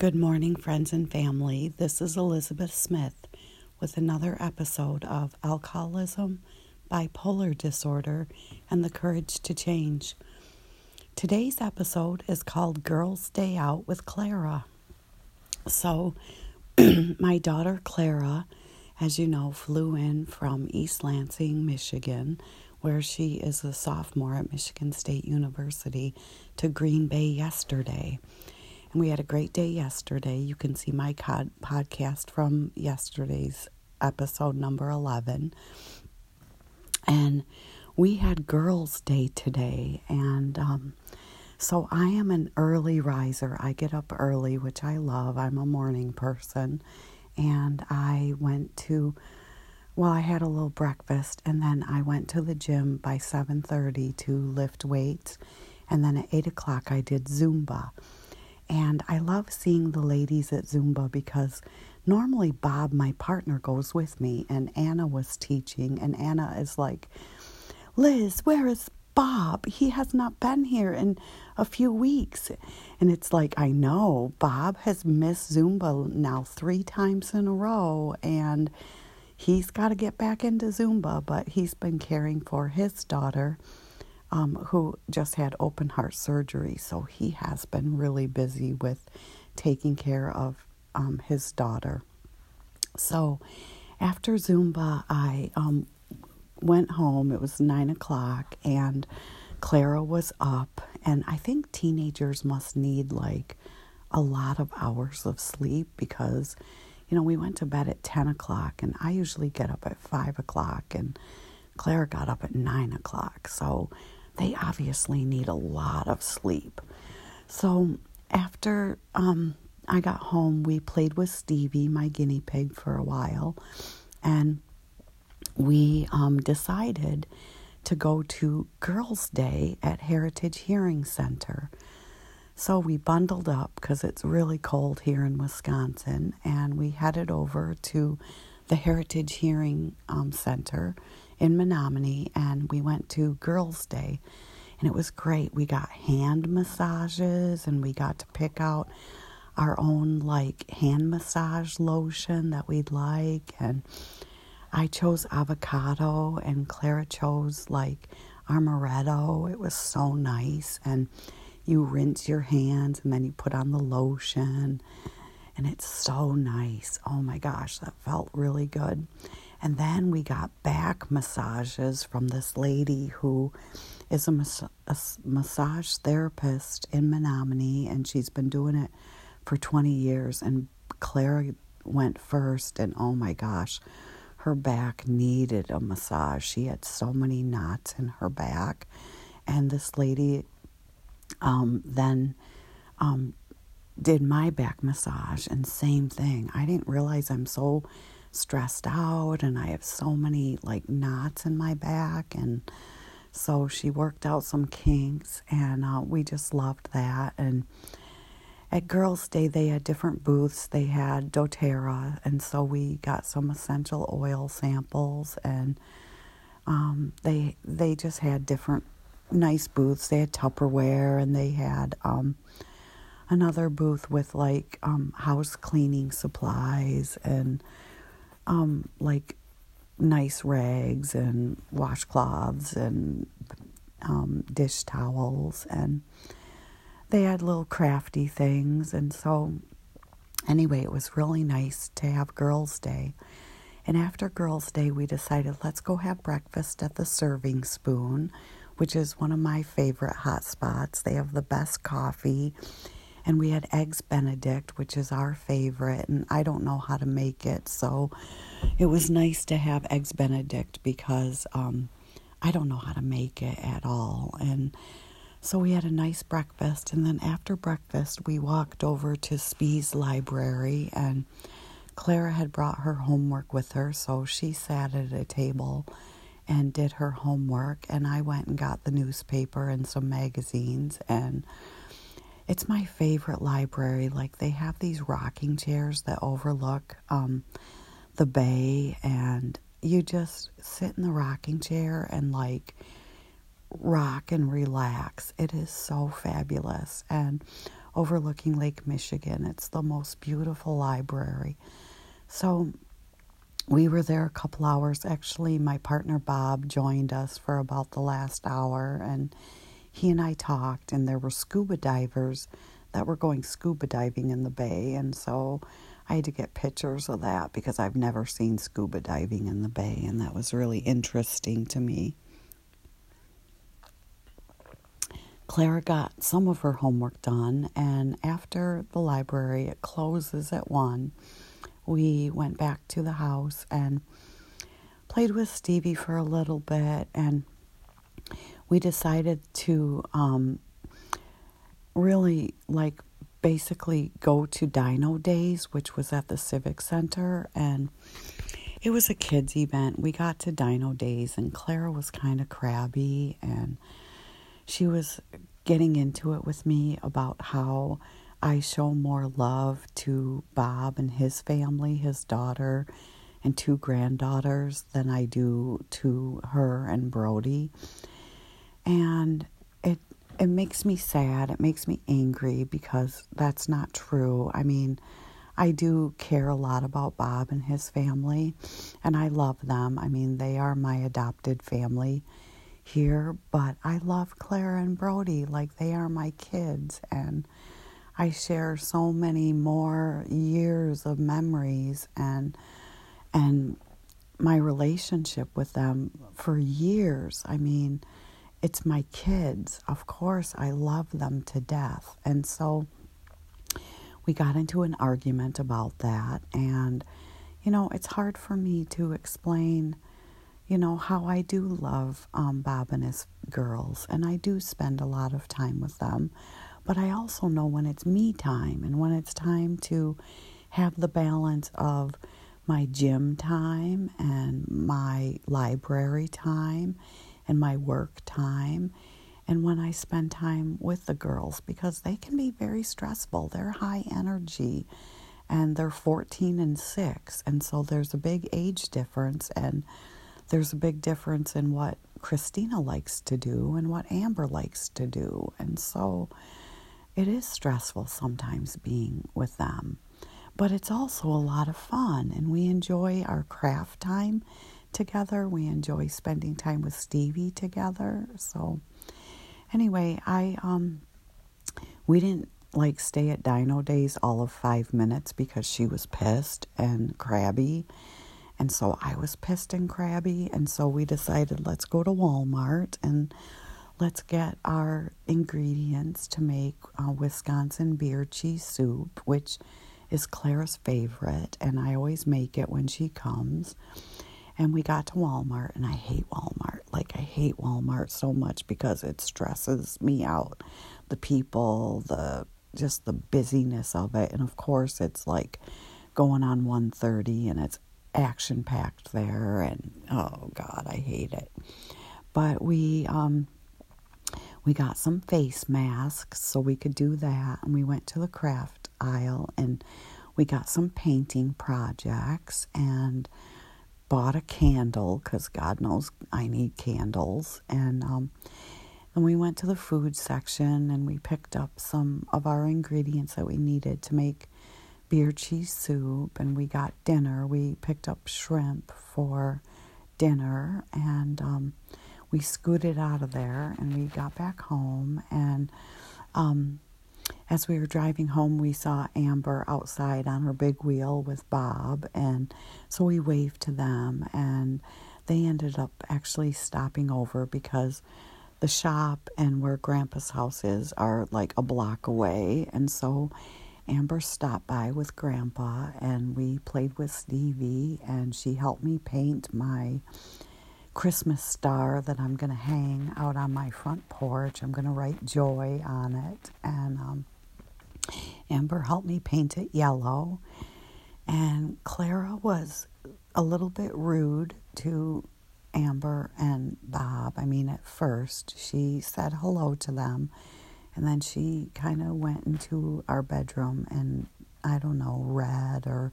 Good morning, friends and family. This is Elizabeth Smith with another episode of Alcoholism, Bipolar Disorder, and the Courage to Change. Today's episode is called Girls Day Out with Clara. So, my daughter Clara, as you know, flew in from East Lansing, Michigan, where she is a sophomore at Michigan State University, to Green Bay yesterday. And we had a great day yesterday. You can see my cod- podcast from yesterday's episode number 11. And we had Girls' Day today. And um, so I am an early riser. I get up early, which I love. I'm a morning person. And I went to well, I had a little breakfast and then I went to the gym by 7:30 to lift weights, and then at eight o'clock I did Zumba. And I love seeing the ladies at Zumba because normally Bob, my partner, goes with me, and Anna was teaching, and Anna is like, Liz, where is Bob? He has not been here in a few weeks. And it's like, I know, Bob has missed Zumba now three times in a row, and he's got to get back into Zumba, but he's been caring for his daughter um, who just had open heart surgery. So he has been really busy with taking care of um, his daughter. So after Zumba, I um, went home. It was nine o'clock, and Clara was up. And I think teenagers must need like a lot of hours of sleep because, you know, we went to bed at 10 o'clock, and I usually get up at 5 o'clock, and Clara got up at 9 o'clock. So they obviously need a lot of sleep. So after um, I got home, we played with Stevie, my guinea pig, for a while, and we um, decided to go to Girls' Day at Heritage Hearing Center. So we bundled up because it's really cold here in Wisconsin, and we headed over to the Heritage Hearing um, Center in Menominee, and we went to Girls' Day, and it was great. We got hand massages, and we got to pick out our own like hand massage lotion that we'd like, and I chose avocado, and Clara chose like amaretto. It was so nice, and you rinse your hands, and then you put on the lotion and it's so nice. Oh my gosh, that felt really good. And then we got back massages from this lady who is a, mas- a massage therapist in Menominee, and she's been doing it for 20 years. And Clara went first, and oh my gosh, her back needed a massage. She had so many knots in her back. And this lady um, then um, did my back massage and same thing. I didn't realize I'm so stressed out and I have so many like knots in my back and so she worked out some kinks and uh, we just loved that and at Girls Day they had different booths. They had doTERRA and so we got some essential oil samples and um, they they just had different nice booths. They had Tupperware and they had um, another booth with like um, house cleaning supplies and um, like nice rags and washcloths and um, dish towels and they had little crafty things and so anyway it was really nice to have girls day. And after girls day we decided let's go have breakfast at the serving spoon which is one of my favorite hot spots. They have the best coffee and we had eggs benedict which is our favorite and i don't know how to make it so it was nice to have eggs benedict because um, i don't know how to make it at all. And so we had a nice breakfast and then after breakfast we walked over to Spies library and clara had brought her homework with her so she sat at a table and did her homework and i went and got the newspaper and some magazines and it's my favorite library. Like they have these rocking chairs that overlook um, the bay, and you just sit in the rocking chair and like rock and relax. It is so fabulous. And overlooking Lake Michigan. It's the most beautiful library. So we were there a couple hours. Actually, my partner Bob joined us for about the last hour, and he and I talked, and there were scuba divers that were going scuba diving in the bay, and so I had to get pictures of that because I've never seen scuba diving in the bay, and that was really interesting to me. Clara got some of her homework done, and after the library, it closes at 1, we went back to the house and played with Stevie for a little bit, and we decided to um, really like basically go to Dino Days, which was at the Civic Center, and it was a kids' event. We got to Dino Days, and Clara was kind of crabby, and she was getting into it with me about how I show more love to Bob and his family, his daughter, and two granddaughters than I do to her and Brody. And it it makes me sad. It makes me angry because that's not true. I mean, I do care a lot about Bob and his family, and I love them. I mean, they are my adopted family here, but I love Clara and Brody like they are my kids and I share so many more years of memories and and my relationship with them for years. I mean, it's my kids. Of course, I love them to death. And so we got into an argument about that and you know, it's hard for me to explain you know, how I do love um, Bob and his girls, and I do spend a lot of time with them. But I also know when it's me time and when it's time to have the balance of my gym time and my library time and my work time and when I spend time with the girls because they can be very stressful. They're high energy and they're 14 and 6 and so there's a big age difference and there's a big difference in what Christina likes to do and what Amber likes to do. And so it is stressful sometimes being with them. But it's also a lot of fun, and we enjoy our craft time together. We enjoy spending time with Stevie together. So, anyway, I um, we didn't like stay at Dino Days all of five minutes because she was pissed and crabby, and so I was pissed and crabby, and so we decided let's go to Walmart and let's get our ingredients to make uh, Wisconsin beer cheese soup, which is Clara's favorite, and I always make it when she comes. And we got to Walmart, and I hate Walmart. Like, I hate Walmart so much because it stresses me out. The people, the just the busyness of it. And of course, it's like going on 130 and it's action packed there, and oh God, I hate it. But we um, we got some face masks so we could do that, and we went to the craft aisle and we got some painting projects and bought a candle because God knows I need candles and um, and we went to the food section and we picked up some of our ingredients that we needed to make beer cheese soup and we got dinner. We picked up shrimp for dinner and um, we scooted out of there and we got back home. And um, as we were driving home, we saw Amber outside on her big wheel with Bob. And so we waved to them and they ended up actually stopping over because the shop and where Grandpa's house is are like a block away. And so Amber stopped by with Grandpa and we played with Stevie, and she helped me paint my Christmas star that I'm going to hang out on my front porch. I'm going to write joy on it. And um, Amber helped me paint it yellow. And Clara was a little bit rude to Amber and Bob. I mean, at first, she said hello to them and then she kind of went into our bedroom and, I don't know, read or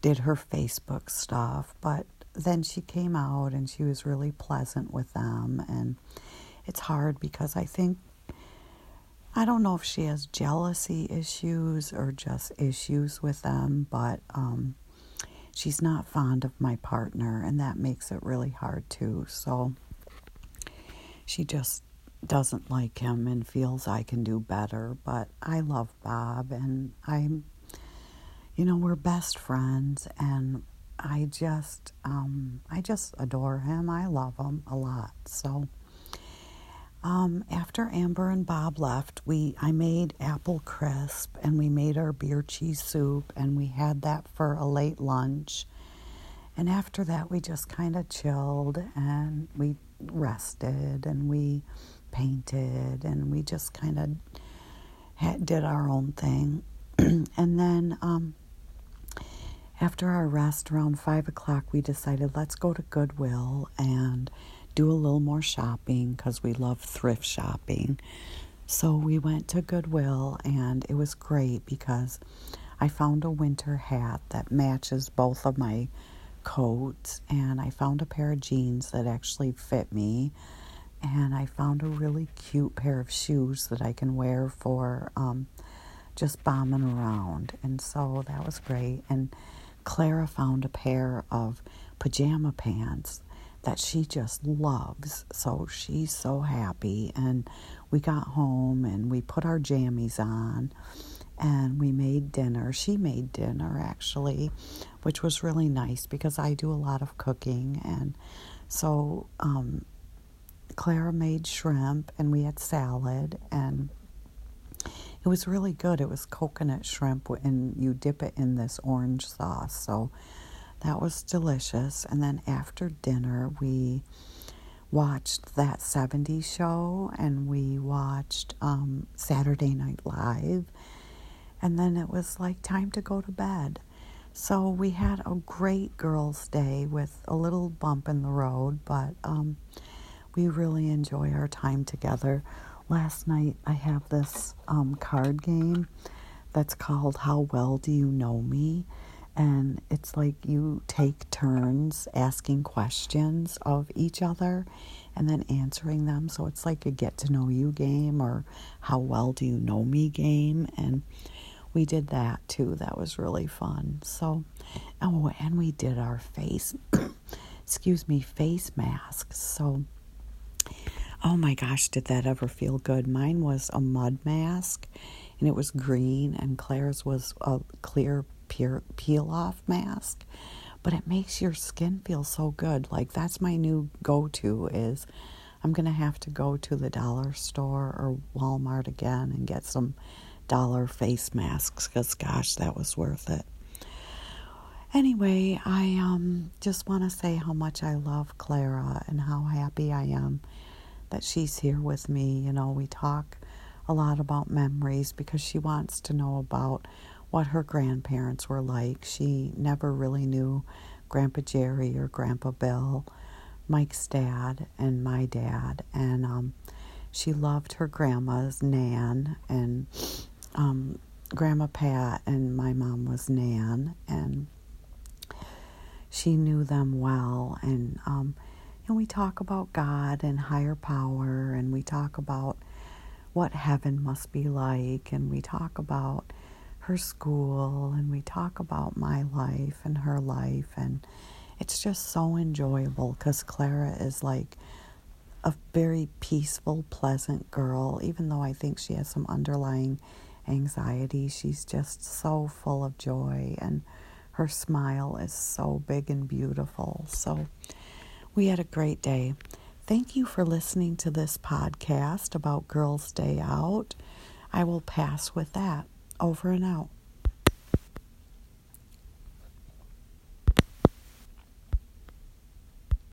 did her Facebook stuff. But then she came out and she was really pleasant with them. And it's hard because I think I don't know if she has jealousy issues or just issues with them, but um, she's not fond of my partner, and that makes it really hard too. So she just doesn't like him and feels I can do better. But I love Bob, and I'm, you know, we're best friends, and I just, um, I just adore him. I love him a lot. So. Um, after Amber and Bob left, we I made apple crisp and we made our beer cheese soup and we had that for a late lunch. And after that, we just kind of chilled and we rested and we painted and we just kind of did our own thing. and then um, after our rest around five o'clock, we decided let's go to Goodwill and do a little more shopping because we love thrift shopping. So we went to Goodwill and it was great because I found a winter hat that matches both of my coats and I found a pair of jeans that actually fit me and I found a really cute pair of shoes that I can wear for um, just bombing around. And so that was great. And Clara found a pair of pajama pants that she just loves. So she's so happy. And we got home and we put our jammies on and we made dinner. She made dinner actually, which was really nice because I do a lot of cooking. And so um, Clara made shrimp and we had salad and it was really good. It was coconut shrimp and you dip it in this orange sauce. So that was delicious. And then after dinner, we watched that 70s show and we watched um, Saturday Night Live. And then it was like time to go to bed. So we had a great girls' day with a little bump in the road, but um, we really enjoy our time together. Last night I have this um, card game that's called How Well Do You Know Me? And it's like you take turns asking questions of each other and then answering them. So it's like a get to know you game or how well do you know me game. And we did that too. That was really fun. So, oh, and we did our face, excuse me, face masks. So, oh my gosh, did that ever feel good? Mine was a mud mask and it was green, and Claire's was a clear peel off mask, but it makes your skin feel so good. Like that's my new go to is I'm going to have to go to the dollar store or Walmart again and get some dollar face masks cuz gosh, that was worth it. Anyway, I um just want to say how much I love Clara and how happy I am that she's here with me. You know, we talk a lot about memories because she wants to know about what her grandparents were like. She never really knew Grandpa Jerry or Grandpa Bill, Mike's dad, and my dad. And um, she loved her grandmas, Nan, and um, Grandma Pat, and my mom was Nan. And she knew them well. And, um, and we talk about God and higher power, and we talk about what heaven must be like, and we talk about her school and we talk about my life and her life and it's just so enjoyable because Clara is like a very peaceful, pleasant girl. Even though I think she has some underlying anxiety, she's just so full of joy and her smile is so big and beautiful. So we had a great day. Thank you for listening to this podcast about Girls' Day Out. I will pass with that. Over and out.